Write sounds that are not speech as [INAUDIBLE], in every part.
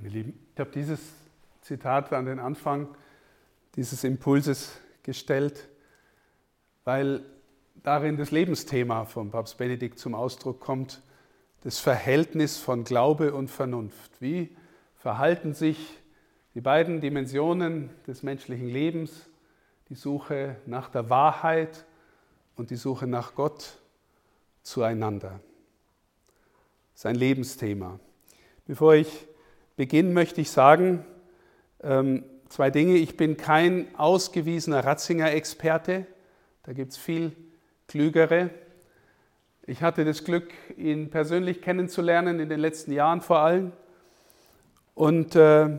Meine Lieben, ich habe dieses Zitat an den Anfang dieses Impulses gestellt, weil darin das Lebensthema von Papst Benedikt zum Ausdruck kommt, das Verhältnis von Glaube und Vernunft. Wie verhalten sich die beiden Dimensionen des menschlichen Lebens, die Suche nach der Wahrheit und die Suche nach Gott zueinander? Sein Lebensthema. Bevor ich beginnen möchte ich sagen, ähm, zwei Dinge. Ich bin kein ausgewiesener Ratzinger-Experte, da gibt es viel klügere. Ich hatte das Glück, ihn persönlich kennenzulernen, in den letzten Jahren vor allem. Und, äh,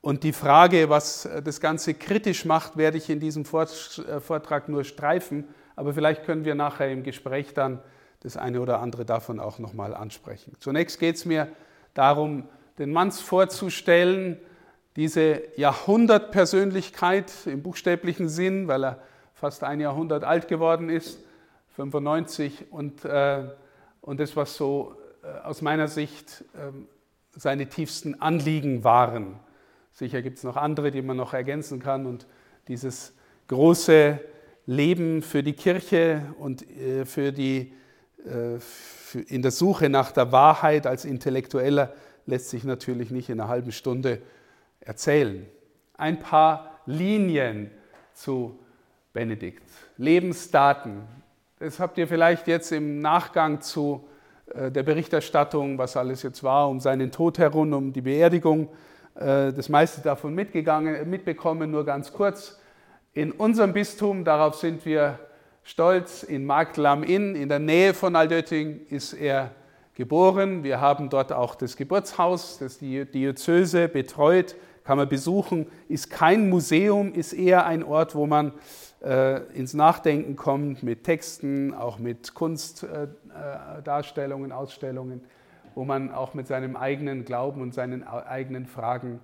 und die Frage, was das Ganze kritisch macht, werde ich in diesem äh, Vortrag nur streifen. Aber vielleicht können wir nachher im Gespräch dann das eine oder andere davon auch nochmal ansprechen. Zunächst geht es mir darum, den Manns vorzustellen, diese Jahrhundertpersönlichkeit im buchstäblichen Sinn, weil er fast ein Jahrhundert alt geworden ist, 95, und, äh, und das, was so äh, aus meiner Sicht äh, seine tiefsten Anliegen waren. Sicher gibt es noch andere, die man noch ergänzen kann und dieses große Leben für die Kirche und äh, für die, äh, für in der Suche nach der Wahrheit als Intellektueller lässt sich natürlich nicht in einer halben Stunde erzählen. Ein paar Linien zu Benedikt. Lebensdaten. Das habt ihr vielleicht jetzt im Nachgang zu äh, der Berichterstattung, was alles jetzt war, um seinen Tod herum, um die Beerdigung, äh, das meiste davon mitgegangen, mitbekommen, nur ganz kurz. In unserem Bistum, darauf sind wir stolz, in Marktl am Inn, in der Nähe von Aldötting, ist er geboren. Wir haben dort auch das Geburtshaus, das die Diözese betreut, kann man besuchen, ist kein Museum, ist eher ein Ort, wo man äh, ins Nachdenken kommt mit Texten, auch mit Kunstdarstellungen, äh, äh Ausstellungen, wo man auch mit seinem eigenen Glauben und seinen eigenen Fragen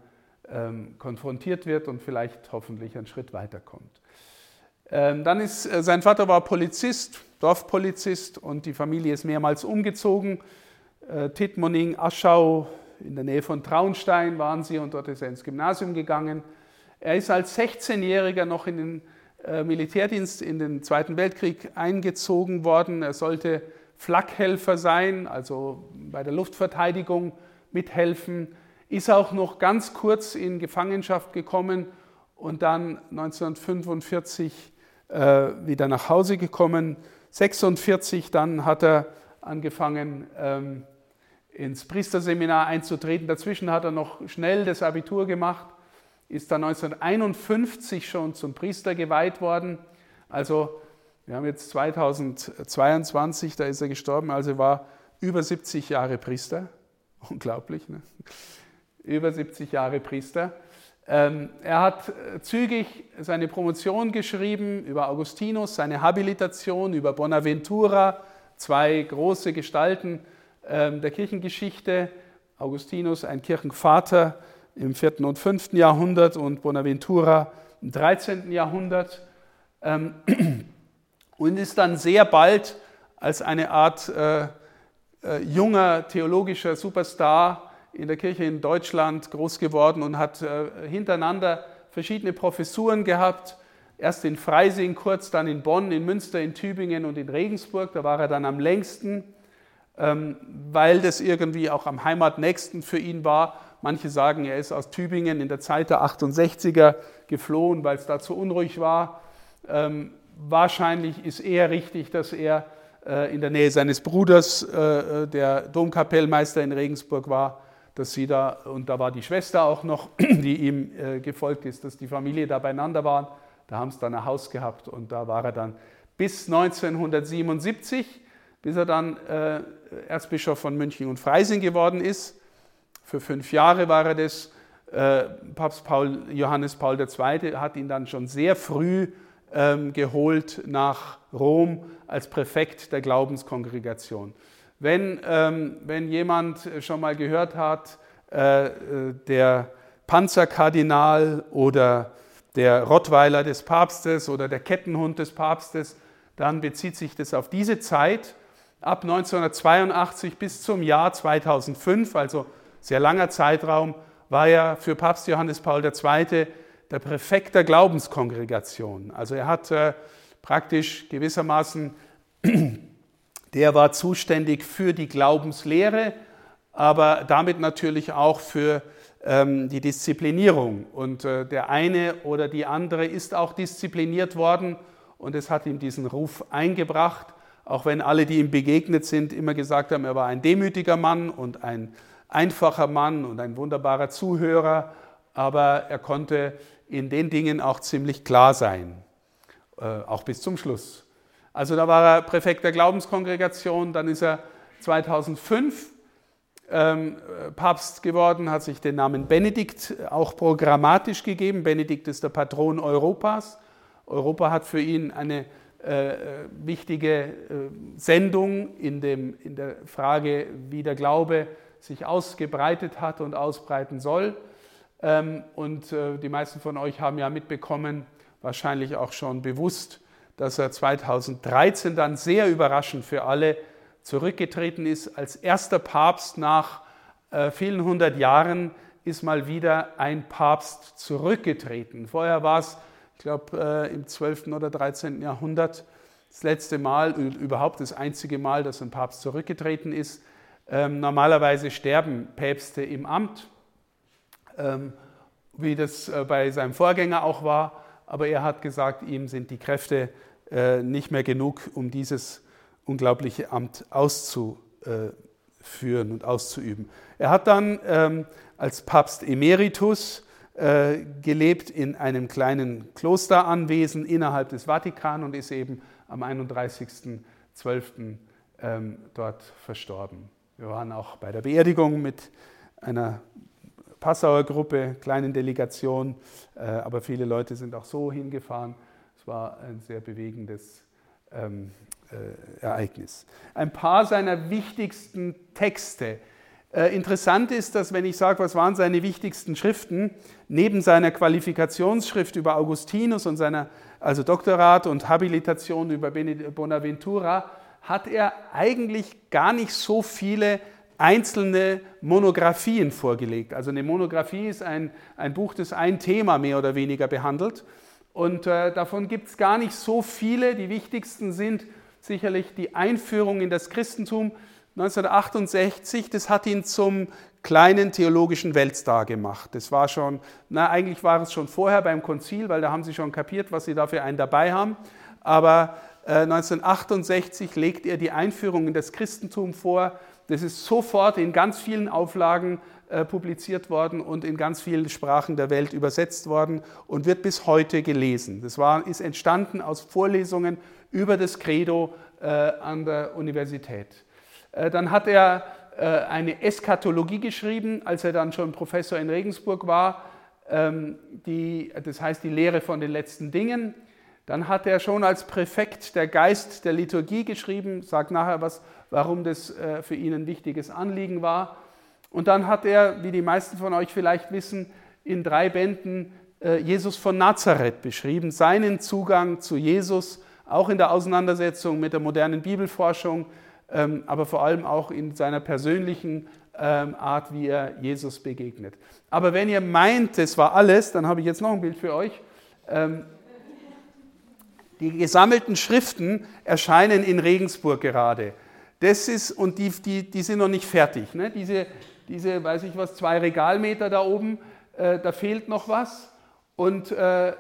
ähm, konfrontiert wird und vielleicht hoffentlich einen Schritt weiterkommt. Ähm, dann ist, äh, sein Vater war Polizist, Dorfpolizist und die Familie ist mehrmals umgezogen Tittmoning, Aschau, in der Nähe von Traunstein waren sie und dort ist er ins Gymnasium gegangen. Er ist als 16-Jähriger noch in den äh, Militärdienst in den Zweiten Weltkrieg eingezogen worden. Er sollte Flakhelfer sein, also bei der Luftverteidigung mithelfen. Ist auch noch ganz kurz in Gefangenschaft gekommen und dann 1945 äh, wieder nach Hause gekommen. 1946 dann hat er angefangen, ähm, ins Priesterseminar einzutreten. Dazwischen hat er noch schnell das Abitur gemacht, ist dann 1951 schon zum Priester geweiht worden. Also wir haben jetzt 2022, da ist er gestorben, also war über 70 Jahre Priester. [LAUGHS] Unglaublich, ne? Über 70 Jahre Priester. Ähm, er hat zügig seine Promotion geschrieben über Augustinus, seine Habilitation über Bonaventura, zwei große Gestalten der Kirchengeschichte. Augustinus, ein Kirchenvater im 4. und 5. Jahrhundert und Bonaventura im 13. Jahrhundert. Ähm, [CLEARS THROAT] und ist dann sehr bald als eine Art äh, äh, junger theologischer Superstar in der Kirche in Deutschland groß geworden und hat äh, hintereinander verschiedene Professuren gehabt. Erst in Freising, kurz dann in Bonn, in Münster, in Tübingen und in Regensburg. Da war er dann am längsten. Ähm, weil das irgendwie auch am heimatnächsten für ihn war. Manche sagen, er ist aus Tübingen in der Zeit der 68er geflohen, weil es da zu unruhig war. Ähm, wahrscheinlich ist eher richtig, dass er äh, in der Nähe seines Bruders, äh, äh, der Domkapellmeister in Regensburg war, dass sie da, und da war die Schwester auch noch, [CLEARS THROAT] die ihm gefolgt ist, dass die Familie da beieinander waren. Da haben sie dann ein Haus gehabt und da war er dann bis 1977 bis er dann Erzbischof von München und Freising geworden ist. Für fünf Jahre war er das. Äh, Papst Paul, Johannes Paul II. hat ihn dann schon sehr früh ähm, geholt nach Rom als Präfekt der Glaubenskongregation. Wenn, ähm, wenn jemand schon mal gehört hat, äh, der Panzerkardinal oder der Rottweiler des Papstes oder der Kettenhund des Papstes, dann bezieht sich das auf diese Zeit ab 1982 bis zum Jahr 2005, also sehr langer Zeitraum, war er für Papst Johannes Paul II. der Präfekt der Glaubenskongregation. Also er hat äh, praktisch gewissermaßen, [CLEARS THROAT] der war zuständig für die Glaubenslehre, aber damit natürlich auch für ähm, die Disziplinierung. Und äh, der eine oder die andere ist auch diszipliniert worden und es hat ihm diesen Ruf eingebracht, auch wenn alle, die ihm begegnet sind, immer gesagt haben, er war ein demütiger Mann und ein einfacher Mann und ein wunderbarer Zuhörer, aber er konnte in den Dingen auch ziemlich klar sein, äh, auch bis zum Schluss. Also da war er Präfekt der Glaubenskongregation, dann ist er 2005 ähm, Papst geworden, hat sich den Namen Benedikt auch programmatisch gegeben. Benedikt ist der Patron Europas. Europa hat für ihn eine äh, wichtige äh, Sendung in, dem, in der Frage, wie der Glaube sich ausgebreitet hat und ausbreiten soll. Ähm, und äh, die meisten von euch haben ja mitbekommen, wahrscheinlich auch schon bewusst, dass er 2013 dann sehr überraschend für alle zurückgetreten ist. Als erster Papst nach äh, vielen hundert Jahren ist mal wieder ein Papst zurückgetreten. Vorher war es, ich glaube, äh, im 12. oder 13. Jahrhundert das letzte Mal, überhaupt das einzige Mal, dass ein Papst zurückgetreten ist. Ähm, normalerweise sterben Päpste im Amt, ähm, wie das äh, bei seinem Vorgänger auch war. Aber er hat gesagt, ihm sind die Kräfte nicht mehr genug, um dieses unglaubliche Amt auszuführen und auszuüben. Er hat dann ähm, als Papst Emeritus äh, gelebt in einem kleinen Klosteranwesen innerhalb des Vatikan und ist eben am 31.12. Ähm, dort verstorben. Wir waren auch bei der Beerdigung mit einer Passauer Gruppe, kleinen Delegation, äh, aber viele Leute sind auch so hingefahren. Es war ein sehr bewegendes ähm, äh, Ereignis. Ein paar seiner wichtigsten Texte. Äh, interessant ist, dass wenn ich sage, was waren seine wichtigsten Schriften, neben seiner Qualifikationsschrift über Augustinus und seiner also Doktorat und Habilitation über Bonaventura, hat er eigentlich gar nicht so viele einzelne Monographien vorgelegt. Also eine Monographie ist ein, ein Buch, das ein Thema mehr oder weniger behandelt. Und äh, davon gibt es gar nicht so viele. Die wichtigsten sind sicherlich die Einführung in das Christentum 1968, das hat ihn zum kleinen theologischen Weltstar gemacht. Das war schon, na eigentlich war es schon vorher beim Konzil, weil da haben sie schon kapiert, was sie da für einen dabei haben. Aber äh, 1968 legt er die Einführung in das Christentum vor. Das ist sofort in ganz vielen Auflagen äh, publiziert worden und in ganz vielen Sprachen der Welt übersetzt worden und wird bis heute gelesen. Das war, ist entstanden aus Vorlesungen über das Credo äh, an der Universität. Äh, dann hat er äh, eine Eschatologie geschrieben, als er dann schon Professor in Regensburg war, ähm, die, das heißt die Lehre von den letzten Dingen. Dann hat er schon als Präfekt der Geist der Liturgie geschrieben, sagt nachher was, warum das äh, für ihn ein wichtiges Anliegen war. Und dann hat er, wie die meisten von euch vielleicht wissen, in drei Bänden Jesus von Nazareth beschrieben, seinen Zugang zu Jesus auch in der Auseinandersetzung mit der modernen Bibelforschung, aber vor allem auch in seiner persönlichen ähm, Art, wie er Jesus begegnet. Aber wenn ihr meint, das war alles, dann habe ich jetzt noch ein Bild für euch. Ähm, die gesammelten Schriften erscheinen in Regensburg gerade. Das ist, und die, die, die sind noch nicht fertig. Ne? Diese, diese, weiß ich was, zwei Regalmeter da oben, äh, da fehlt noch was. Und äh,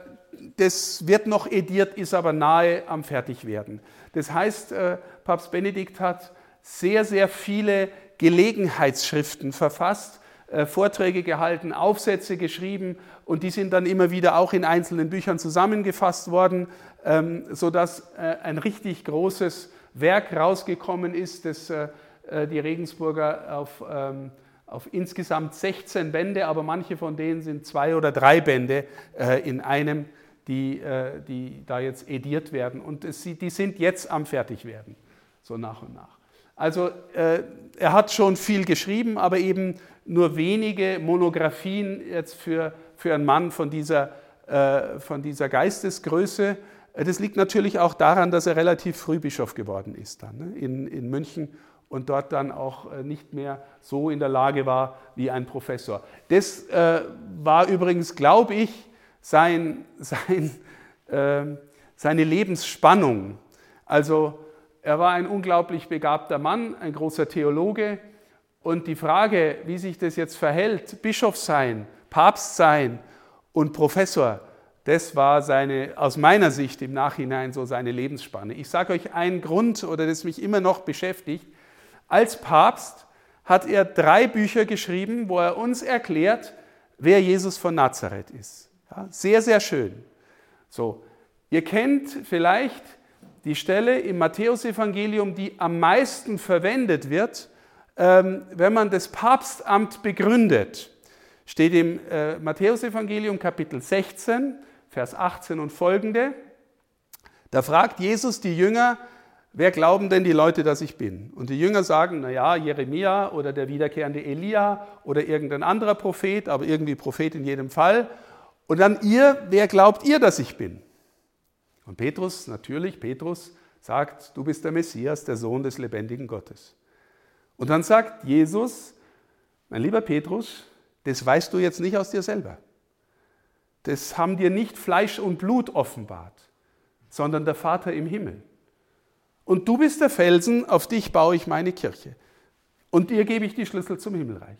das wird noch ediert, ist aber nahe am Fertigwerden. Das heißt, äh, Papst Benedikt hat sehr, sehr viele Gelegenheitsschriften verfasst, äh, Vorträge gehalten, Aufsätze geschrieben und die sind dann immer wieder auch in einzelnen Büchern zusammengefasst worden, ähm, sodass äh, ein richtig großes Werk rausgekommen ist, das die Regensburger auf, ähm, auf insgesamt 16 Bände, aber manche von denen sind zwei oder drei Bände in einem die, äh, die da jetzt ediert werden. Und die sind jetzt am Fertigwerden, so nach und nach. Also äh, er hat schon viel geschrieben, aber eben nur wenige Monographien jetzt für, für einen Mann von dieser, äh, von dieser Geistesgröße. Das liegt natürlich auch daran, dass er relativ früh Bischof geworden ist dann, ne, in, in München und dort dann auch äh, nicht mehr so in der Lage war wie ein Professor. Das äh, war übrigens, glaube ich, sein, [LAUGHS] sein, äh, seine Lebensspannung. Also er war ein unglaublich begabter Mann, ein großer Theologe. Und die Frage, wie sich das jetzt verhält, Bischof sein, Papst sein und Professor, das war seine, aus meiner Sicht im Nachhinein so seine Lebensspanne. Ich sage euch einen Grund, oder das mich immer noch beschäftigt. Als Papst hat er drei Bücher geschrieben, wo er uns erklärt, wer Jesus von Nazareth ist. Ja, sehr, sehr schön. So, ihr kennt vielleicht die Stelle im Matthäusevangelium, die am meisten verwendet wird, ähm, wenn man das Papstamt begründet. Steht im äh, Matthäusevangelium Kapitel 16, Vers 18 und folgende. Da fragt Jesus die Jünger, wer glauben denn die Leute, dass ich bin? Und die Jünger sagen, naja, Jeremia oder der wiederkehrende Elia oder irgendein anderer Prophet, aber irgendwie Prophet in jedem Fall. Und dann ihr, wer glaubt ihr, dass ich bin? Und Petrus, natürlich, Petrus sagt, du bist der Messias, der Sohn des lebendigen Gottes. Und dann sagt Jesus, mein lieber Petrus, das weißt du jetzt nicht aus dir selber. Das haben dir nicht Fleisch und Blut offenbart, sondern der Vater im Himmel. Und du bist der Felsen, auf dich baue ich meine Kirche. Und dir gebe ich die Schlüssel zum Himmelreich.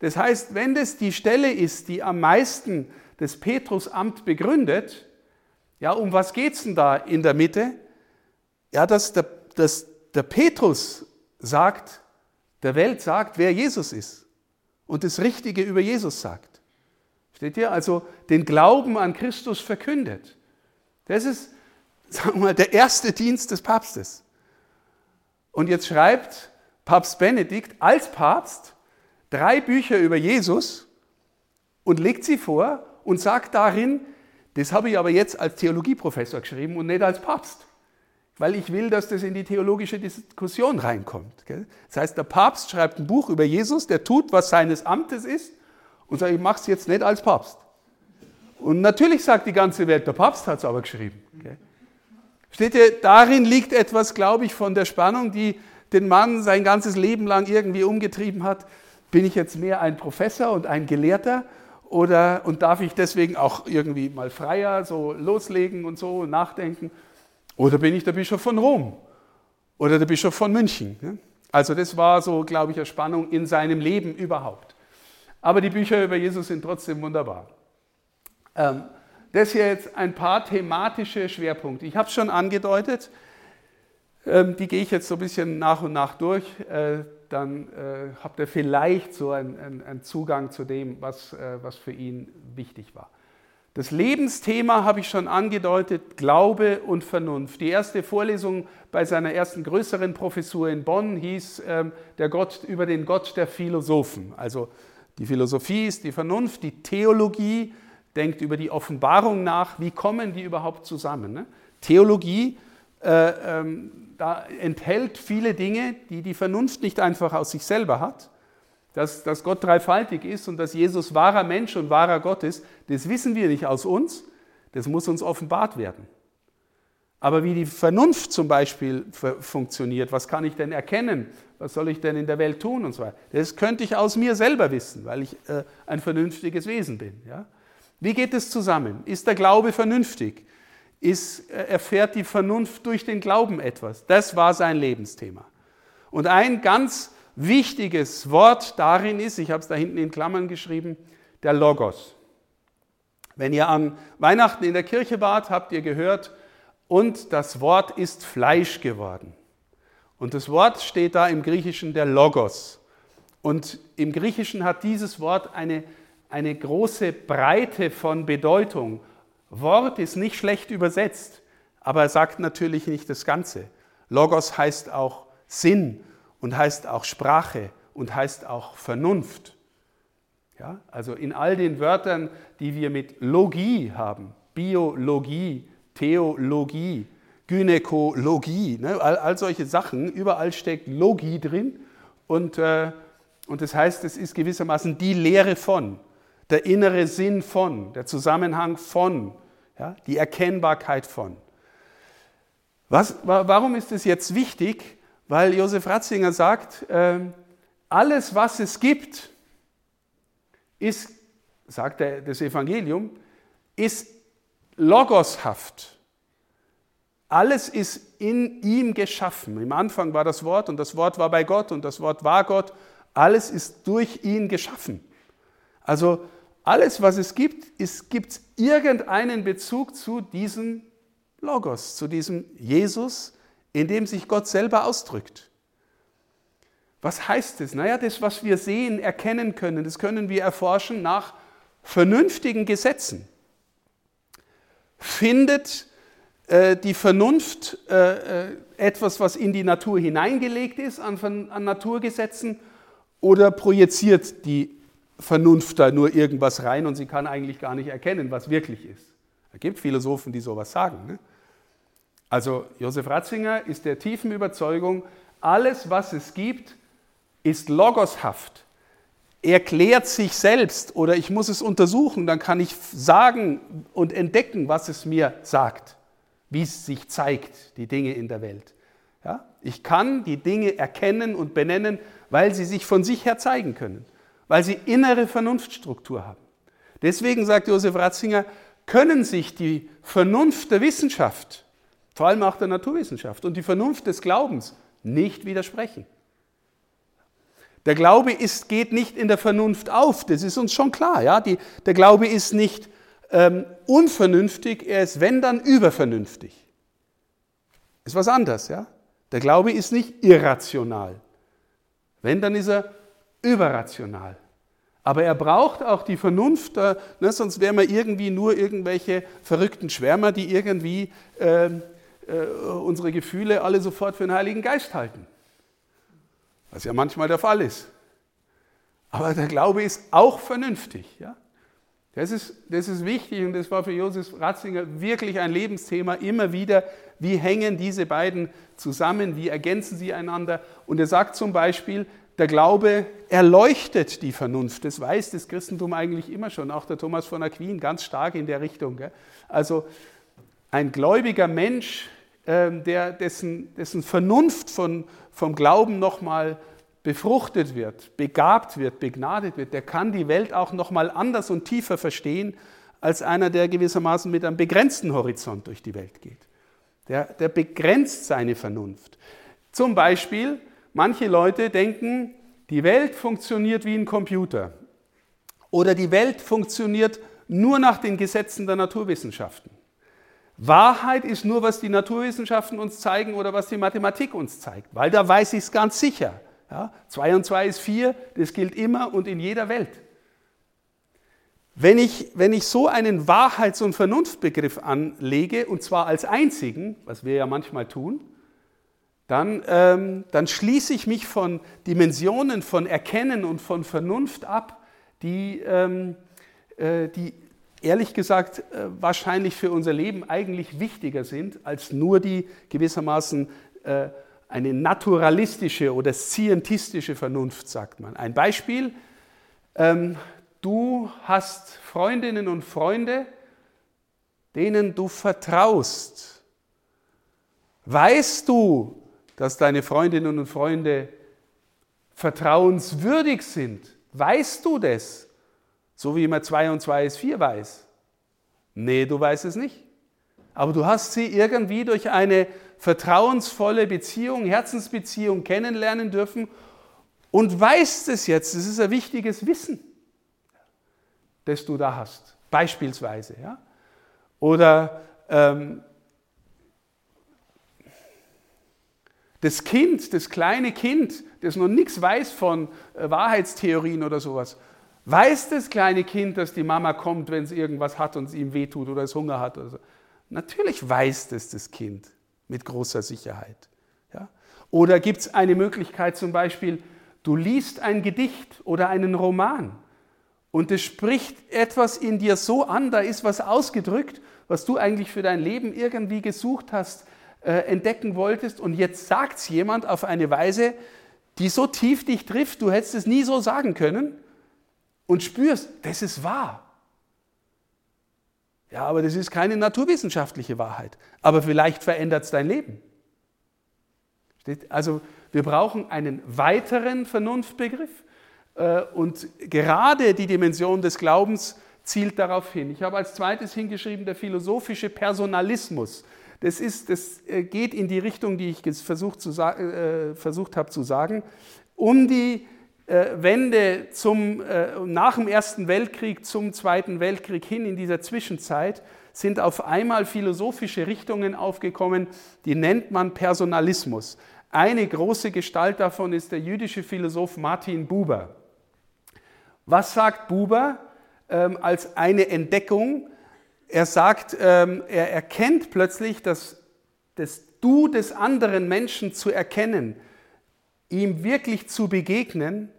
Das heißt, wenn das die Stelle ist, die am meisten das Petrusamt begründet, ja, um was geht es denn da in der Mitte? Ja, dass der, dass der Petrus sagt, der Welt sagt, wer Jesus ist und das Richtige über Jesus sagt. Steht ihr? Also den Glauben an Christus verkündet. Das ist, sagen wir mal, der erste Dienst des Papstes. Und jetzt schreibt Papst Benedikt als Papst drei Bücher über Jesus und legt sie vor und sagt darin, das habe ich aber jetzt als Theologieprofessor geschrieben und nicht als Papst, weil ich will, dass das in die theologische Diskussion reinkommt. Das heißt, der Papst schreibt ein Buch über Jesus, der tut, was seines Amtes ist und sagt, ich mache es jetzt nicht als Papst. Und natürlich sagt die ganze Welt, der Papst hat es aber geschrieben. Steht ihr, darin liegt etwas, glaube ich, von der Spannung, die den Mann sein ganzes Leben lang irgendwie umgetrieben hat. Bin ich jetzt mehr ein Professor und ein Gelehrter oder, und darf ich deswegen auch irgendwie mal freier so loslegen und so nachdenken? Oder bin ich der Bischof von Rom oder der Bischof von München? Also das war so, glaube ich, eine Spannung in seinem Leben überhaupt. Aber die Bücher über Jesus sind trotzdem wunderbar. Ähm, das hier jetzt ein paar thematische Schwerpunkte. Ich habe es schon angedeutet, ähm, die gehe ich jetzt so ein bisschen nach und nach durch. Äh, dann äh, habt ihr vielleicht so einen, einen Zugang zu dem, was, äh, was für ihn wichtig war. Das Lebensthema habe ich schon angedeutet, Glaube und Vernunft. Die erste Vorlesung bei seiner ersten größeren Professur in Bonn hieß ähm, der Gott, über den Gott der Philosophen. Also die Philosophie ist die Vernunft, die Theologie denkt über die Offenbarung nach, wie kommen die überhaupt zusammen. Ne? Theologie äh, ähm, da enthält viele Dinge, die die Vernunft nicht einfach aus sich selber hat. Dass, dass Gott dreifaltig ist und dass Jesus wahrer Mensch und wahrer Gott ist, das wissen wir nicht aus uns, das muss uns offenbart werden. Aber wie die Vernunft zum Beispiel funktioniert, was kann ich denn erkennen, was soll ich denn in der Welt tun und so weiter, das könnte ich aus mir selber wissen, weil ich äh, ein vernünftiges Wesen bin. Ja? Wie geht es zusammen? Ist der Glaube vernünftig? Ist, erfährt die Vernunft durch den Glauben etwas. Das war sein Lebensthema. Und ein ganz wichtiges Wort darin ist, ich habe es da hinten in Klammern geschrieben, der Logos. Wenn ihr an Weihnachten in der Kirche wart, habt ihr gehört, und das Wort ist Fleisch geworden. Und das Wort steht da im Griechischen der Logos. Und im Griechischen hat dieses Wort eine, eine große Breite von Bedeutung. Wort ist nicht schlecht übersetzt, aber er sagt natürlich nicht das Ganze. Logos heißt auch Sinn und heißt auch Sprache und heißt auch Vernunft. Ja, also in all den Wörtern, die wir mit Logie haben, Biologie, Theologie, Gynäkologie, ne, all, all, solche Sachen, überall steckt Logie drin und, äh, und das heißt, es ist gewissermaßen die Lehre von der innere Sinn von, der Zusammenhang von, ja, die Erkennbarkeit von. Was, warum ist es jetzt wichtig? weil Josef Ratzinger sagt, äh, alles, was es gibt, ist, sagt er, das Evangelium, ist logoshaft. Alles ist in ihm geschaffen. Im Anfang war das Wort und das Wort war bei Gott und das Wort war Gott. Alles ist durch ihn geschaffen. Also alles, was es gibt, gibt es irgendeinen Bezug zu diesem Logos, zu diesem Jesus, in dem sich Gott selber ausdrückt. Was heißt es? Naja, das, was wir sehen, erkennen können, das können wir erforschen nach vernünftigen Gesetzen. Findet äh, die Vernunft äh, äh, etwas, was in die Natur hineingelegt ist an, an Naturgesetzen, oder projiziert die Vernunft da nur irgendwas rein und sie kann eigentlich gar nicht erkennen, was wirklich ist? Es gibt Philosophen, die sowas sagen. Ne? Also Josef Ratzinger ist der tiefen Überzeugung, alles, was es gibt, ist logoshaft, erklärt sich selbst oder ich muss es untersuchen, dann kann ich sagen und entdecken, was es mir sagt, wie es sich zeigt, die Dinge in der Welt. Ja? Ich kann die Dinge erkennen und benennen, weil sie sich von sich her zeigen können, weil sie innere Vernunftstruktur haben. Deswegen sagt Josef Ratzinger, können sich die Vernunft der Wissenschaft, vor allem auch der Naturwissenschaft und die Vernunft des Glaubens nicht widersprechen. Der Glaube ist, geht nicht in der Vernunft auf, das ist uns schon klar. Ja? Die, der Glaube ist nicht ähm, unvernünftig, er ist, wenn dann, übervernünftig. Ist was anderes. Ja? Der Glaube ist nicht irrational. Wenn, dann ist er überrational. Aber er braucht auch die Vernunft, äh, ne, sonst wären wir irgendwie nur irgendwelche verrückten Schwärmer, die irgendwie äh, äh, unsere Gefühle alle sofort für den Heiligen Geist halten was ja manchmal der Fall ist. Aber der Glaube ist auch vernünftig. Ja? Das, ist, das ist wichtig und das war für Josef Ratzinger wirklich ein Lebensthema. Immer wieder, wie hängen diese beiden zusammen, wie ergänzen sie einander. Und er sagt zum Beispiel, der Glaube erleuchtet die Vernunft. Das weiß das Christentum eigentlich immer schon, auch der Thomas von Aquin ganz stark in der Richtung. Gell? Also ein gläubiger Mensch, äh, der, dessen, dessen Vernunft von, vom Glauben nochmal befruchtet wird, begabt wird, begnadet wird, der kann die Welt auch nochmal anders und tiefer verstehen als einer, der gewissermaßen mit einem begrenzten Horizont durch die Welt geht. Der, der begrenzt seine Vernunft. Zum Beispiel, manche Leute denken, die Welt funktioniert wie ein Computer oder die Welt funktioniert nur nach den Gesetzen der Naturwissenschaften. Wahrheit ist nur, was die Naturwissenschaften uns zeigen oder was die Mathematik uns zeigt, weil da weiß ich es ganz sicher. Ja, 2 und 2 ist 4, das gilt immer und in jeder Welt. Wenn ich, wenn ich so einen Wahrheits- und Vernunftbegriff anlege, und zwar als einzigen, was wir ja manchmal tun, dann, ähm, dann schließe ich mich von Dimensionen von Erkennen und von Vernunft ab, die, ähm, äh, die ehrlich gesagt äh, wahrscheinlich für unser Leben eigentlich wichtiger sind als nur die gewissermaßen äh, eine naturalistische oder scientistische Vernunft, sagt man. Ein Beispiel, ähm, du hast Freundinnen und Freunde, denen du vertraust. Weißt du, dass deine Freundinnen und Freunde vertrauenswürdig sind? Weißt du das? So wie man 2 und 2 ist 4 weiß. Nee, du weißt es nicht. Aber du hast sie irgendwie durch eine vertrauensvolle Beziehung, Herzensbeziehung kennenlernen dürfen und weißt es jetzt. Das ist ein wichtiges Wissen, das du da hast. Beispielsweise. Ja? Oder ähm, das Kind, das kleine Kind, das noch nichts weiß von äh, Wahrheitstheorien oder sowas, Weiß das kleine Kind, dass die Mama kommt, wenn es irgendwas hat und es ihm wehtut oder es Hunger hat? Oder so? Natürlich weiß das das Kind mit großer Sicherheit. Ja? Oder gibt es eine Möglichkeit zum Beispiel, du liest ein Gedicht oder einen Roman und es spricht etwas in dir so an, da ist was ausgedrückt, was du eigentlich für dein Leben irgendwie gesucht hast, äh, entdecken wolltest und jetzt sagt es jemand auf eine Weise, die so tief dich trifft, du hättest es nie so sagen können und spürst, das ist wahr. Ja, aber das ist keine naturwissenschaftliche Wahrheit. Aber vielleicht verändert es dein Leben. Also Wir brauchen einen weiteren Vernunftbegriff. Äh, und gerade die Dimension des Glaubens zielt darauf hin. Ich habe als zweites hingeschrieben, der philosophische Personalismus. Das, ist, das äh, geht in die Richtung, die ich versucht, zu, äh, versucht habe zu sagen. Um die äh, Wende zum, äh, nach dem Ersten Weltkrieg zum Zweiten Weltkrieg hin, in dieser Zwischenzeit, sind auf einmal philosophische Richtungen aufgekommen, die nennt man Personalismus. Eine große Gestalt davon ist der jüdische Philosoph Martin Buber. Was sagt Buber ähm, als eine Entdeckung? Er sagt, ähm, er erkennt plötzlich, dass das Du des anderen Menschen zu erkennen, ihm wirklich zu begegnen,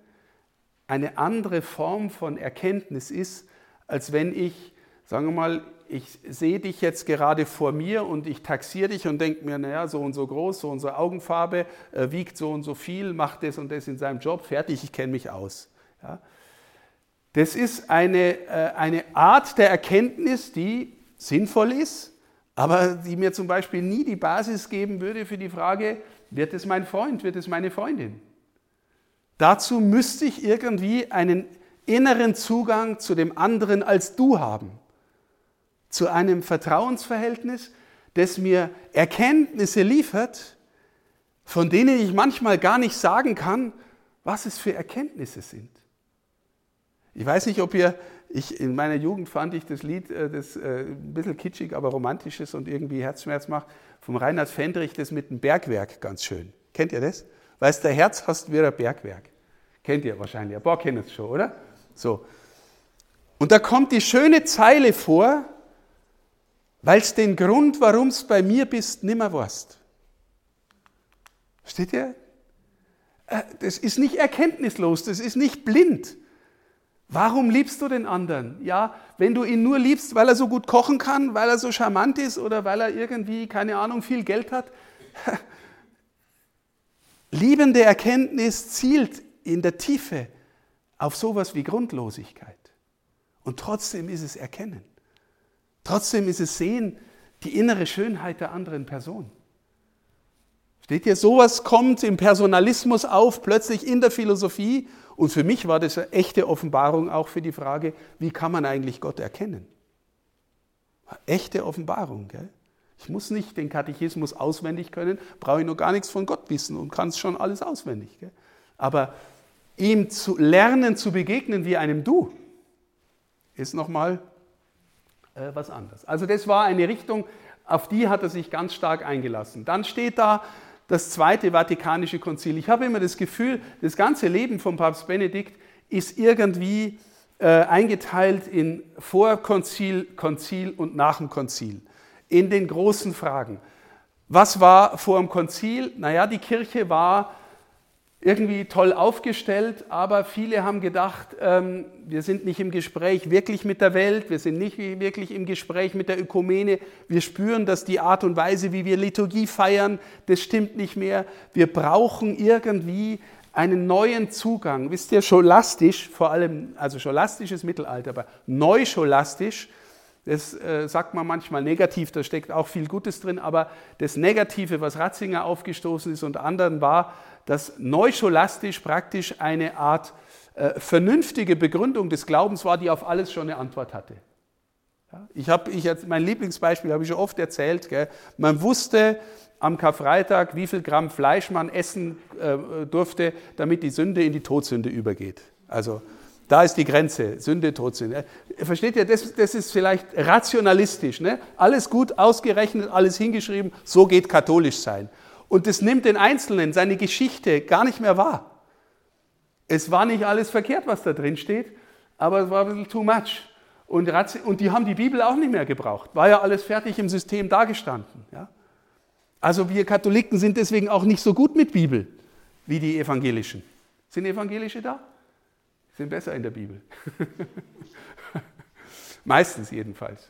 eine andere Form von Erkenntnis ist, als wenn ich, sagen wir mal, ich sehe dich jetzt gerade vor mir und ich taxiere dich und denke mir, naja, so und so groß, so und so Augenfarbe, äh, wiegt so und so viel, macht das und das in seinem Job, fertig, ich kenne mich aus. Ja? Das ist eine, äh, eine Art der Erkenntnis, die sinnvoll ist, aber die mir zum Beispiel nie die Basis geben würde für die Frage, wird es mein Freund, wird es meine Freundin? Dazu müsste ich irgendwie einen inneren Zugang zu dem anderen als du haben, zu einem Vertrauensverhältnis, das mir Erkenntnisse liefert, von denen ich manchmal gar nicht sagen kann, was es für Erkenntnisse sind. Ich weiß nicht, ob ihr, ich, in meiner Jugend fand ich das Lied, äh, das äh, ein bisschen kitschig, aber romantisch ist und irgendwie Herzschmerz macht, vom Reinhard Fendrich, das mit dem Bergwerk ganz schön. Kennt ihr das? Weißt, der Herz hast wie ein Bergwerk. Kennt ihr wahrscheinlich, ein paar kennen es schon, oder? So. Und da kommt die schöne Zeile vor, weil es den Grund, warum es bei mir bist, nimmer weißt. Versteht ihr? Äh, das ist nicht erkenntnislos, das ist nicht blind. Warum liebst du den anderen? Ja, wenn du ihn nur liebst, weil er so gut kochen kann, weil er so charmant ist oder weil er irgendwie, keine Ahnung, viel Geld hat. [LAUGHS] Liebende Erkenntnis zielt in der Tiefe auf sowas wie Grundlosigkeit. Und trotzdem ist es Erkennen. Trotzdem ist es Sehen, die innere Schönheit der anderen Person. Steht hier, sowas kommt im Personalismus auf, plötzlich in der Philosophie. Und für mich war das eine echte Offenbarung auch für die Frage, wie kann man eigentlich Gott erkennen? Echte Offenbarung. Gell? Ich muss nicht den Katechismus auswendig können, brauche ich nur gar nichts von Gott wissen und kann es schon alles auswendig. Gell? Aber ihm zu lernen zu begegnen wie einem Du, ist nochmal äh, was anderes. Also das war eine Richtung, auf die hat er sich ganz stark eingelassen. Dann steht da das Zweite Vatikanische Konzil. Ich habe immer das Gefühl, das ganze Leben von Papst Benedikt ist irgendwie äh, eingeteilt in Vorkonzil, Konzil und nach dem Konzil. In den großen Fragen. Was war vor dem Konzil? Naja, die Kirche war irgendwie toll aufgestellt, aber viele haben gedacht, ähm, wir sind nicht im Gespräch wirklich mit der Welt, wir sind nicht wirklich im Gespräch mit der Ökumene, wir spüren, dass die Art und Weise, wie wir Liturgie feiern, das stimmt nicht mehr. Wir brauchen irgendwie einen neuen Zugang. Wisst ihr, scholastisch, vor allem, also scholastisches Mittelalter, aber neuscholastisch, das äh, sagt man manchmal negativ, da steckt auch viel Gutes drin, aber das Negative, was Ratzinger aufgestoßen ist und anderen war, dass neuscholastisch praktisch eine Art äh, vernünftige Begründung des Glaubens war, die auf alles schon eine Antwort hatte. Ja, ich habe, ich, mein Lieblingsbeispiel habe ich schon oft erzählt. Gell? Man wusste am Karfreitag, wie viel Gramm Fleisch man essen äh, durfte, damit die Sünde in die Todsünde übergeht. Also da ist die Grenze, Sünde, Todsünde. Versteht ihr, das, das ist vielleicht rationalistisch. Ne? Alles gut ausgerechnet, alles hingeschrieben, so geht katholisch sein. Und das nimmt den Einzelnen, seine Geschichte gar nicht mehr wahr. Es war nicht alles verkehrt, was da drin steht, aber es war ein bisschen too much. Und, die haben die Bibel auch nicht mehr gebraucht. War ja alles fertig im System dargestanden. Ja? Also wir Katholiken sind deswegen auch nicht so gut mit Bibel wie die Evangelischen. Sind Evangelische da? Sind besser in der Bibel. [LAUGHS] Meistens jedenfalls.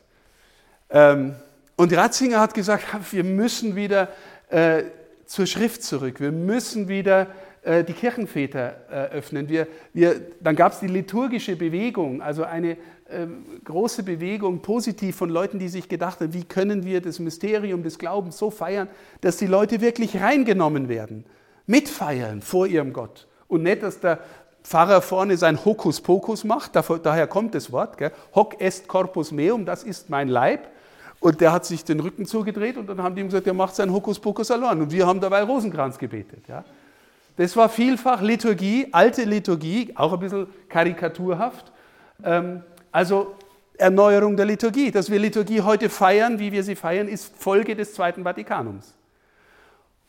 Ähm, und Ratzinger hat gesagt, wir müssen wieder äh, zur Schrift zurück. Wir müssen wieder äh, die Kirchenväter äh, öffnen. Wir, wir, dann gab es die liturgische Bewegung, also eine äh, große Bewegung positiv von Leuten, die sich gedacht haben, wie können wir das Mysterium des Glaubens so feiern, dass die Leute wirklich reingenommen werden. Mitfeiern vor ihrem Gott. Und nicht, dass der Pfarrer vorne sein Hokuspokus macht, daher kommt das Wort, gell? hoc est corpus meum, das ist mein Leib. Und der hat sich den Rücken zugedreht und dann haben die ihm gesagt, der macht sein Hokuspokus allein. Und wir haben dabei Rosenkranz gebetet. Ja? Das war vielfach Liturgie, alte Liturgie, auch ein bisschen karikaturhaft. Ähm, also Erneuerung der Liturgie. Dass wir Liturgie heute feiern, wie wir sie feiern, ist Folge des Zweiten Vatikanums.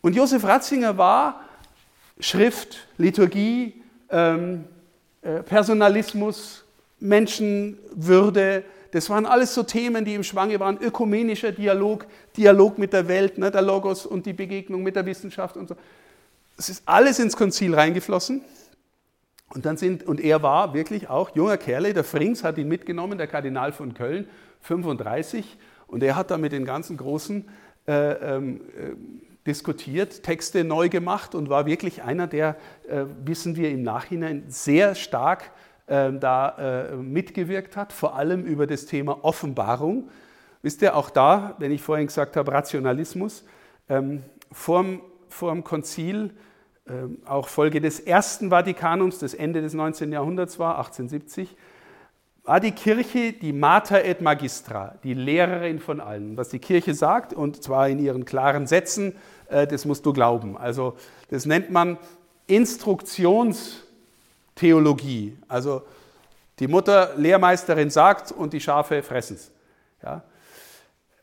Und Josef Ratzinger war Schrift, Liturgie, ähm, äh, Personalismus, Menschenwürde, das waren alles so Themen, die im Schwange waren. Ökumenischer Dialog, Dialog mit der Welt, ne, der Logos und die Begegnung mit der Wissenschaft und so. Es ist alles ins Konzil reingeflossen. Und, dann sind, und er war wirklich auch junger Kerle, der Frings hat ihn mitgenommen, der Kardinal von Köln, 35. Und er hat da mit den ganzen Großen äh, ähm, äh, diskutiert, Texte neu gemacht und war wirklich einer, der, äh, wissen wir im Nachhinein, sehr stark da äh, mitgewirkt hat, vor allem über das Thema Offenbarung. Wisst ihr, auch da, wenn ich vorhin gesagt habe, Rationalismus, ähm, vorm, vorm Konzil ähm, auch Folge des Ersten Vatikanums, das Ende des 19. Jahrhunderts war, 1870, war die Kirche die Mater et Magistra, die Lehrerin von allen. Was die Kirche sagt, und zwar in ihren klaren Sätzen, äh, das musst du glauben. Also das nennt man Instruktionstheologie. Also die Mutter Lehrmeisterin sagt und die Schafe fressen es. Ja?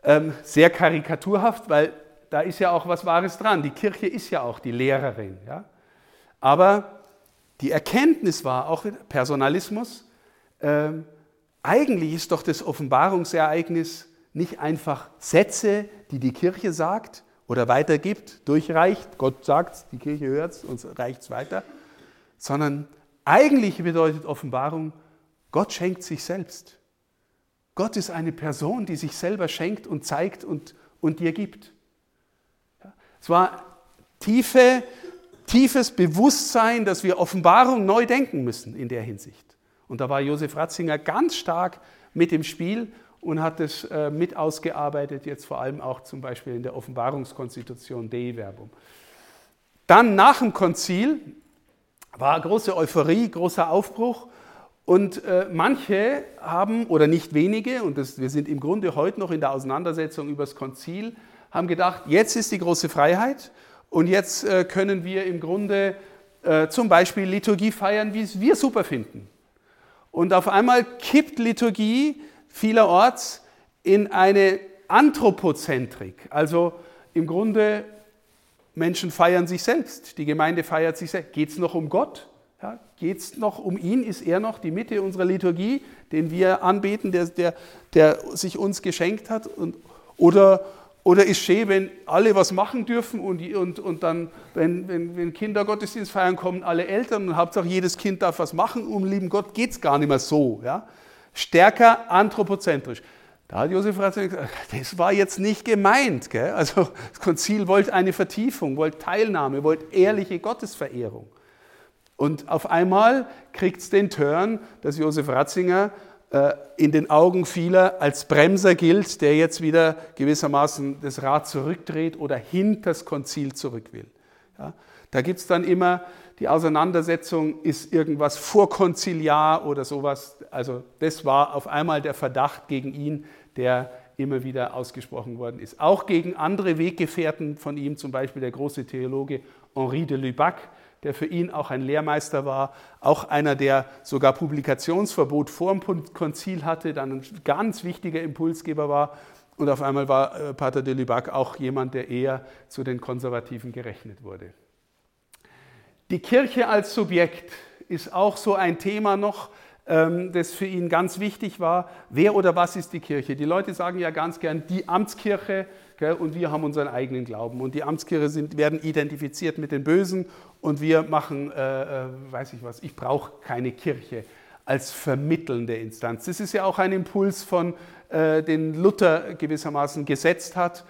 Ähm, sehr karikaturhaft, weil da ist ja auch was Wahres dran. Die Kirche ist ja auch die Lehrerin. Ja? Aber die Erkenntnis war auch Personalismus. Äh, eigentlich ist doch das Offenbarungsereignis nicht einfach Sätze, die die Kirche sagt oder weitergibt, durchreicht. Gott sagt es, die Kirche hört es und reicht es weiter. Sondern eigentlich bedeutet Offenbarung, Gott schenkt sich selbst. Gott ist eine Person, die sich selber schenkt und zeigt und, und dir gibt. Es war tiefe, tiefes Bewusstsein, dass wir Offenbarung neu denken müssen in der Hinsicht. Und da war Josef Ratzinger ganz stark mit im Spiel und hat es äh, mit ausgearbeitet, jetzt vor allem auch zum Beispiel in der Offenbarungskonstitution Dei Verbum. Dann nach dem Konzil war große Euphorie, großer Aufbruch und äh, manche haben, oder nicht wenige, und das, wir sind im Grunde heute noch in der Auseinandersetzung über das Konzil, haben gedacht, jetzt ist die große Freiheit und jetzt äh, können wir im Grunde äh, zum Beispiel Liturgie feiern, wie es wir super finden. Und auf einmal kippt Liturgie vielerorts in eine Anthropozentrik. Also im Grunde Menschen feiern sich selbst, die Gemeinde feiert sich selbst. Geht es noch um Gott? Ja, Geht es noch um ihn? Ist er noch die Mitte unserer Liturgie, den wir anbeten, der, der, der sich uns geschenkt hat? Und, oder oder ist schön, wenn alle was machen dürfen und, und, und dann, wenn, wenn, wenn Kinder Gottesdienst feiern, kommen alle Eltern und Hauptsache jedes Kind darf was machen. Um lieben Gott geht es gar nicht mehr so. Ja? Stärker anthropozentrisch. Da hat Josef Ratzinger gesagt, das war jetzt nicht gemeint. Gell? Also das Konzil wollte eine Vertiefung, wollte Teilnahme, wollte ehrliche Gottesverehrung. Und auf einmal kriegt es den Turn, dass Josef Ratzinger äh, in den Augen vieler als Bremser gilt, der jetzt wieder gewissermaßen das Rad zurückdreht oder hinter das Konzil zurück will. Ja, da gibt es dann immer die Auseinandersetzung, ist irgendwas vorkonziliar oder sowas. Also das war auf einmal der Verdacht gegen ihn, der immer wieder ausgesprochen worden ist. Auch gegen andere Weggefährten von ihm, zum Beispiel der große Theologe Henri de Lubac, der für ihn auch ein Lehrmeister war, auch einer, der sogar Publikationsverbot vor dem Konzil hatte, dann ein ganz wichtiger Impulsgeber war. Und auf einmal war äh, Pater de Lubac auch jemand, der eher zu den Konservativen gerechnet wurde. Die Kirche als Subjekt ist auch so ein Thema noch, ähm, das für ihn ganz wichtig war. Wer oder was ist die Kirche? Die Leute sagen ja ganz gern die Amtskirche und wir haben unseren eigenen Glauben. Und die Amtskirche sind, werden identifiziert mit den Bösen und wir machen, äh, äh, weiß ich was, ich brauche keine Kirche als vermittelnde Instanz. Das ist ja auch ein Impuls von, äh, den Luther gewissermaßen gesetzt hat.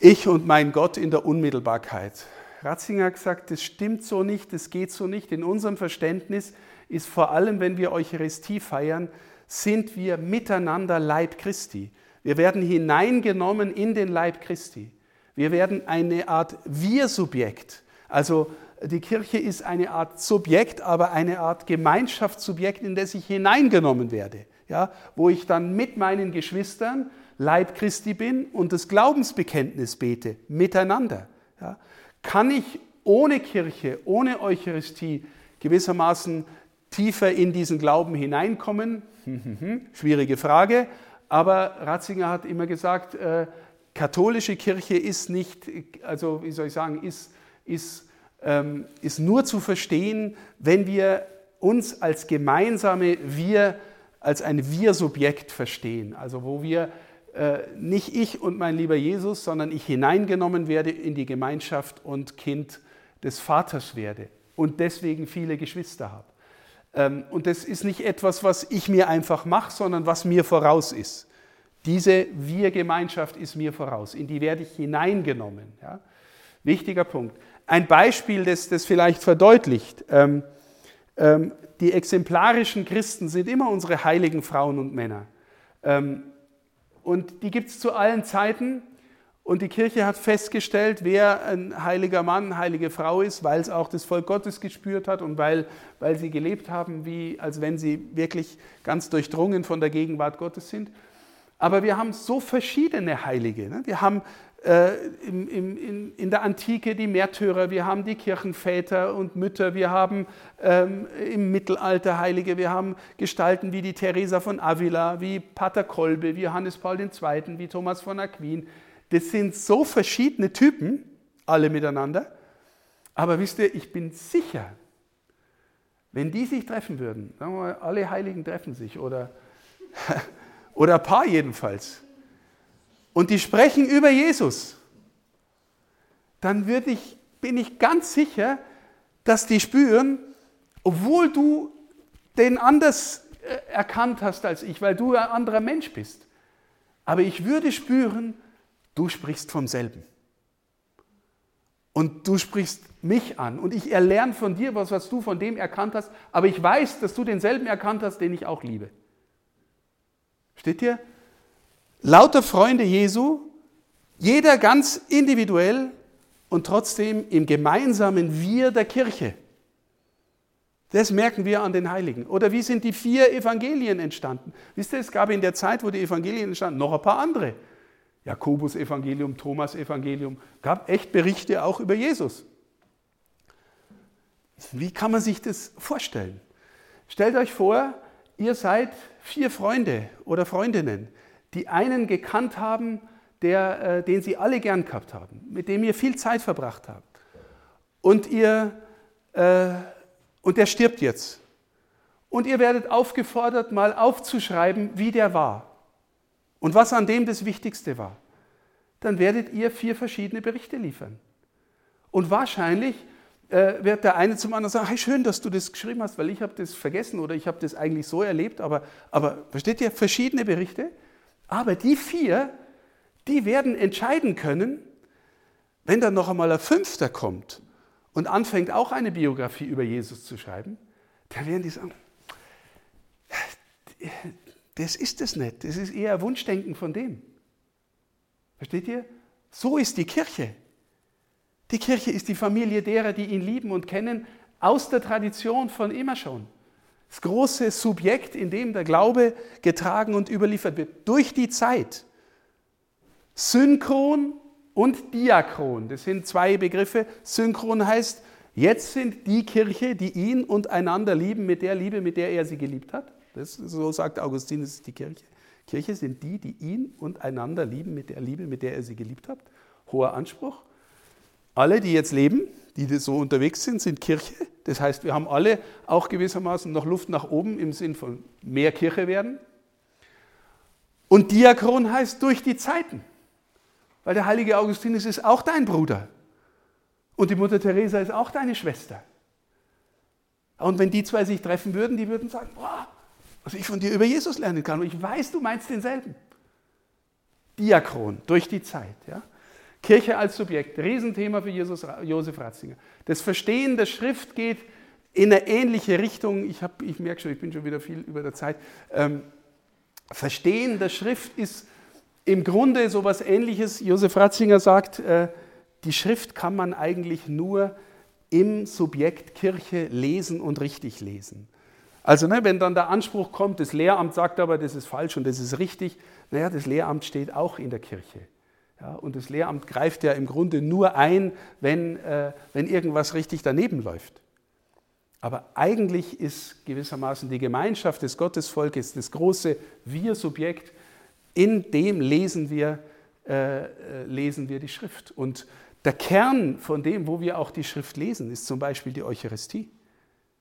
Ich und mein Gott in der Unmittelbarkeit. Ratzinger gesagt, das stimmt so nicht, das geht so nicht. In unserem Verständnis ist vor allem, wenn wir Eucharistie feiern, sind wir miteinander Leib Christi. Wir werden hineingenommen in den Leib Christi. Wir werden eine Art Wir-Subjekt, Also die Kirche ist eine Art Subjekt, aber eine Art Gemeinschaftssubjekt, in das ich hineingenommen werde, ja, wo ich dann mit meinen Geschwistern Leib Christi bin und das Glaubensbekenntnis bete, miteinander. Ja. Kann ich ohne Kirche, ohne Eucharistie gewissermaßen tiefer in diesen Glauben hineinkommen? [LAUGHS] Schwierige Frage, aber Ratzinger hat immer gesagt, äh, katholische Kirche ist nicht, also wie soll ich sagen, ist, ist, ähm, ist nur zu verstehen, wenn wir uns als gemeinsame Wir, als ein Wir-Subjekt verstehen. Also wo wir nicht ich und mein lieber Jesus, sondern ich hineingenommen werde in die Gemeinschaft und Kind des Vaters werde und deswegen viele Geschwister habe. Ähm, und das ist nicht etwas, was ich mir einfach mache, sondern was mir voraus ist. Diese Wir-Gemeinschaft ist mir voraus, in die werde ich hineingenommen. Ja? Wichtiger Punkt. Ein Beispiel, das das vielleicht verdeutlicht. Ähm, ähm, die exemplarischen Christen sind immer unsere heiligen Frauen und Männer. Ähm, und die gibt es zu allen Zeiten. Und die Kirche hat festgestellt, wer ein heiliger Mann, heilige Frau ist, weil es auch das Volk Gottes gespürt hat und weil, weil sie gelebt haben, wie, als wenn sie wirklich ganz durchdrungen von der Gegenwart Gottes sind. Aber wir haben so verschiedene Heilige. Ne? Wir haben äh, im, in, in, der Antike die Märtyrer, wir haben die Kirchenväter und Mütter, wir haben ähm, im Mittelalter Heilige, wir haben Gestalten wie die Teresa von Avila, wie Pater Kolbe, wie Johannes Paul II., wie Thomas von Aquin. Das sind so verschiedene Typen, alle miteinander. Aber wisst ihr, ich bin sicher, wenn die sich treffen würden, sagen wir mal, alle Heiligen treffen sich oder, [LAUGHS] oder ein paar jedenfalls, und die sprechen über Jesus, dann ich, bin ich ganz sicher, dass die spüren, obwohl du den anders äh, erkannt hast als ich, weil du ein anderer Mensch bist. Aber ich würde spüren, du sprichst vom selben. Und du sprichst mich an. Und ich erlerne von dir was, was du von dem erkannt hast. Aber ich weiß, dass du denselben erkannt hast, den ich auch liebe. Steht hier? Lauter Freunde Jesu, jeder ganz individuell und trotzdem im gemeinsamen Wir der Kirche. Das merken wir an den Heiligen. Oder wie sind die vier Evangelien entstanden? Wisst ihr, es gab in der Zeit, wo die Evangelien entstanden, noch ein paar andere. Jakobus-Evangelium, Thomas-Evangelium, gab echt Berichte auch über Jesus. Wie kann man sich das vorstellen? Stellt euch vor, ihr seid vier Freunde oder Freundinnen, die einen gekannt haben, der, äh, den sie alle gern gehabt haben, mit dem ihr viel Zeit verbracht habt. Und, ihr, äh, und der stirbt jetzt. Und ihr werdet aufgefordert, mal aufzuschreiben, wie der war und was an dem das Wichtigste war, dann werdet ihr vier verschiedene Berichte liefern. Und wahrscheinlich äh, wird der eine zum anderen sagen, hey, schön, dass du das geschrieben hast, weil ich habe das vergessen oder ich habe das eigentlich so erlebt, aber, aber versteht ihr, verschiedene Berichte. Aber die vier, die werden entscheiden können, wenn dann noch einmal ein Fünfter kommt und anfängt auch eine Biografie über Jesus zu schreiben, dann werden die sagen, das ist es nicht. Das ist eher Wunschdenken von dem. Versteht ihr? So ist die Kirche. Die Kirche ist die Familie derer, die ihn lieben und kennen, aus der Tradition von immer schon. Das große Subjekt, in dem der Glaube getragen und überliefert wird, durch die Zeit. Synchron und Diachron, das sind zwei Begriffe. Synchron heißt, jetzt sind die Kirche, die ihn und einander lieben, mit der Liebe, mit der er sie geliebt hat. Das, so sagt Augustin, das ist die Kirche. Kirche sind die, die ihn und einander lieben mit der Liebe, mit der er sie geliebt hat. Hoher Anspruch. Alle, die jetzt leben, die so unterwegs sind, sind Kirche. Das heißt, wir haben alle auch gewissermaßen noch Luft nach oben im Sinn von mehr Kirche werden. Und Diakon heißt durch die Zeiten. Weil der heilige Augustinus ist auch dein Bruder. Und die Mutter Teresa ist auch deine Schwester. Und wenn die zwei sich treffen würden, die würden sagen, boah, was ich von dir über Jesus lernen kann. Und ich weiß, du meinst denselben. Diakron, durch die Zeit. Ja? Kirche als Subjekt, Riesenthema für Jesus, Josef Ratzinger. Das Verstehen der Schrift geht in eine ähnliche Richtung. Ich, ich merke schon, ich bin schon wieder viel über der Zeit. Ähm, Verstehen der Schrift ist im Grunde so etwas Ähnliches. Josef Ratzinger sagt, äh, die Schrift kann man eigentlich nur im Subjekt Kirche lesen und richtig lesen. Also ne, wenn dann der Anspruch kommt, das Lehramt sagt aber, das ist falsch und das ist richtig, naja, das Lehramt steht auch in der Kirche. Ja, und das Lehramt greift ja im Grunde nur ein, wenn, äh, wenn irgendwas richtig daneben läuft. Aber eigentlich ist gewissermaßen die Gemeinschaft des Gottesvolkes das große Wir-Subjekt, in dem lesen wir, äh, äh, lesen wir die Schrift. Und der Kern von dem, wo wir auch die Schrift lesen, ist zum Beispiel die Eucharistie.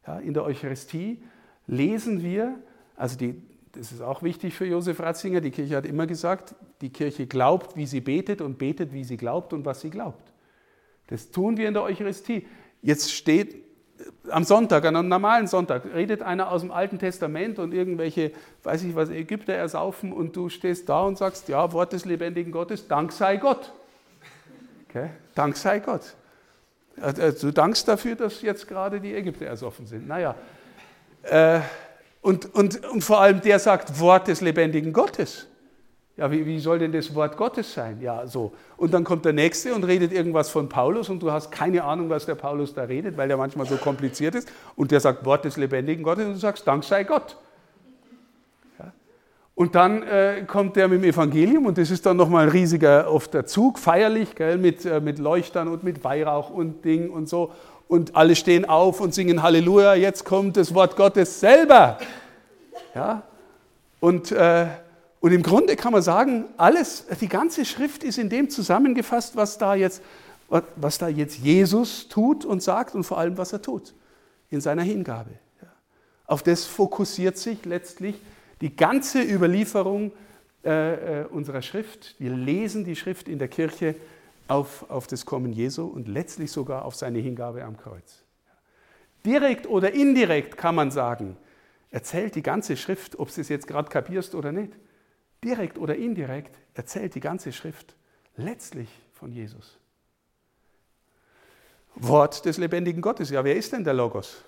Ja, in der Eucharistie lesen wir, also die, das ist auch wichtig für Josef Ratzinger, die Kirche hat immer gesagt, die Kirche glaubt, wie sie betet und betet, wie sie glaubt und was sie glaubt. Das tun wir in der Eucharistie. Jetzt steht am Sonntag, an einem normalen Sonntag, redet einer aus dem Alten Testament und irgendwelche, weiß ich was, Ägypter ersaufen und du stehst da und sagst, ja, Wort des lebendigen Gottes, Dank sei Gott. Okay? Dank sei Gott. Du dankst dafür, dass jetzt gerade die Ägypter ersoffen sind. Naja, äh, und, und, und vor allem der sagt Wort des lebendigen Gottes. Ja, wie, wie soll denn das Wort Gottes sein? Ja, so. Und dann kommt der Nächste und redet irgendwas von Paulus und du hast keine Ahnung, was der Paulus da redet, weil der manchmal so kompliziert ist. Und der sagt Wort des lebendigen Gottes und du sagst, Dank sei Gott. Ja. Und dann äh, kommt der mit dem Evangelium und das ist dann nochmal ein riesiger oft der Zug, feierlich, gell, mit, äh, mit Leuchtern und mit Weihrauch und Ding und so. Und alle stehen auf und singen Halleluja, jetzt kommt das Wort Gottes selber. Ja? Und äh, und im Grunde kann man sagen, alles, die ganze Schrift ist in dem zusammengefasst, was da jetzt, was da jetzt Jesus tut und sagt und vor allem, was er tut in seiner Hingabe. Auf das fokussiert sich letztlich die ganze Überlieferung äh, äh, unserer Schrift. Wir lesen die Schrift in der Kirche auf, auf das Kommen Jesu und letztlich sogar auf seine Hingabe am Kreuz. Direkt oder indirekt kann man sagen, erzählt die ganze Schrift, ob du es jetzt gerade kapierst oder nicht direkt oder indirekt, erzählt die ganze Schrift letztlich von Jesus. Wort des lebendigen Gottes. Ja, wer ist denn der Logos?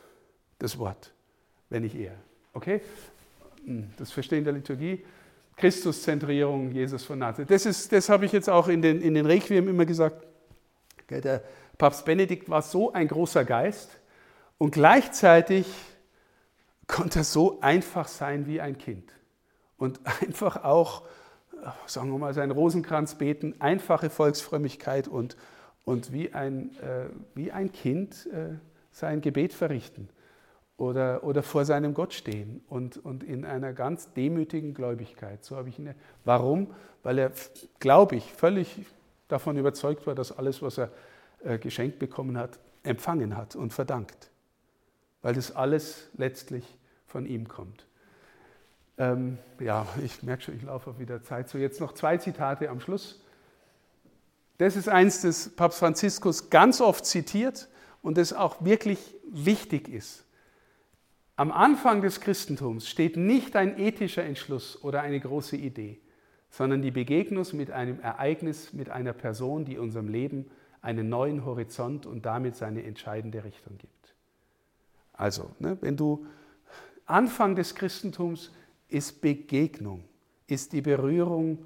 Das Wort, wenn nicht er. Okay? Hm, das Verstehen der Liturgie. Christuszentrierung, Jesus von Nazareth. Das, ist, das habe ich jetzt auch in den, in den Requiem immer gesagt. Der Papst Benedikt war so ein großer Geist und gleichzeitig konnte er so einfach sein wie ein Kind und [LAUGHS] einfach auch, sagen wir mal, seinen Rosenkranz beten, einfache Volksfrömmigkeit und, und wie, ein, äh, wie ein Kind äh, sein Gebet verrichten oder, oder vor seinem Gott stehen und, und in einer ganz demütigen Gläubigkeit. So habe ich ihn. Warum? Weil er, glaube ich, völlig davon überzeugt war, dass alles, was er äh, geschenkt bekommen hat, empfangen hat und verdankt. Weil das alles letztlich von ihm kommt. Ähm, ja, ich merke schon, ich laufe auf wieder Zeit. So, jetzt noch zwei Zitate am Schluss. Das ist eins, das Papst Franziskus ganz oft zitiert und das auch wirklich wichtig ist. Am Anfang des Christentums steht nicht ein ethischer Entschluss oder eine große Idee, sondern die Begegnung mit einem Ereignis, mit einer Person, die unserem Leben einen neuen Horizont und damit seine entscheidende Richtung gibt. Also, ne, wenn du Anfang des Christentums ist Begegnung, ist die Berührung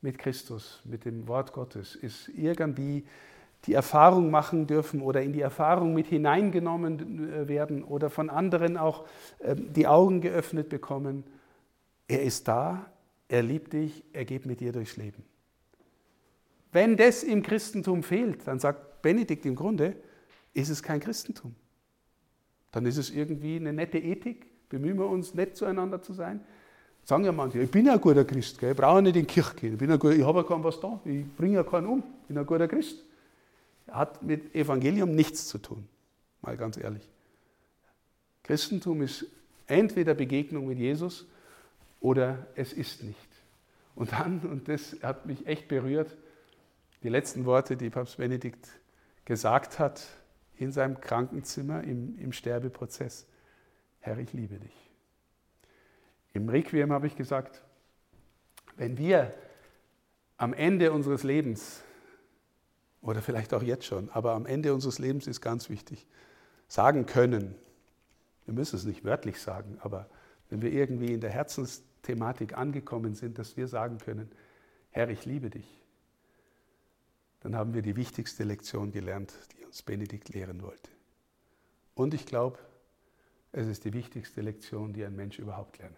mit Christus, mit dem Wort Gottes, ist irgendwie die Erfahrung machen dürfen oder in die Erfahrung mit hineingenommen äh, werden oder von anderen auch ähm, die Augen geöffnet bekommen. Er ist da, er liebt dich, er geht mit dir durchs Leben. Wenn das im Christentum fehlt, dann sagt Benedikt im Grunde, ist es kein Christentum. Dann ist es irgendwie eine nette Ethik, bemühen wir uns, nett zueinander zu sein. Sagen ja manche, ich bin ja ein guter Christ, gell? ich brauche nicht in die Kirche gehen, ich, ich habe ja keinen was da, ich bringe ja keinen um, ich bin ein guter Christ. Hat mit Evangelium nichts zu tun, mal ganz ehrlich. Christentum ist entweder Begegnung mit Jesus oder es ist nicht. Und dann, und das hat mich echt berührt, die letzten Worte, die Papst Benedikt gesagt hat in seinem Krankenzimmer im, im Sterbeprozess. Herr, ich liebe dich. Im Requiem habe ich gesagt, wenn wir am Ende unseres Lebens, oder vielleicht auch jetzt schon, aber am Ende unseres Lebens ist ganz wichtig, sagen können, wir müssen es nicht wörtlich sagen, aber wenn wir irgendwie in der Herzensthematik angekommen sind, dass wir sagen können, Herr, ich liebe dich, dann haben wir die wichtigste Lektion gelernt, die uns Benedikt lehren wollte. Und ich glaube, es ist die wichtigste Lektion, die ein Mensch überhaupt lernen.